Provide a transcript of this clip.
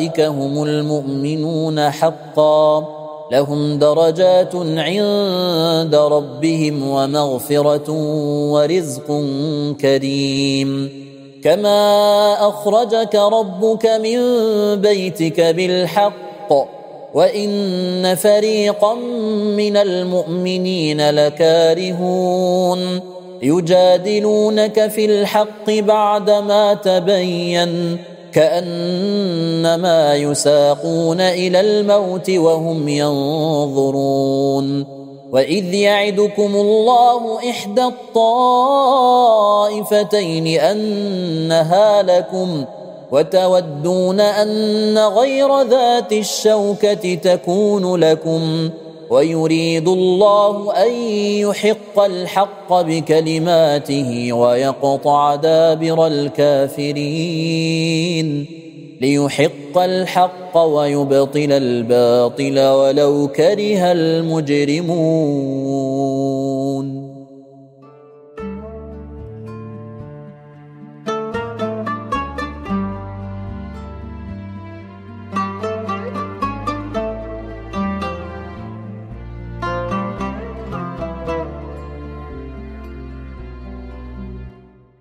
هم المؤمنون حقا. لهم درجات عند ربهم ومغفرة ورزق كريم. كما أخرجك ربك من بيتك بالحق. وإن فريقا من المؤمنين لكارهون. يجادلونك في الحق بعدما تبين. كأنما يساقون إلى الموت وهم ينظرون وإذ يعدكم الله إحدى الطائفتين أنها لكم وتودون أن غير ذات الشوكة تكون لكم ويريد الله أن يحق الحق بكلماته ويقطع دابر الكافرين. ليحق الحق ويبطل الباطل ولو كره المجرمون.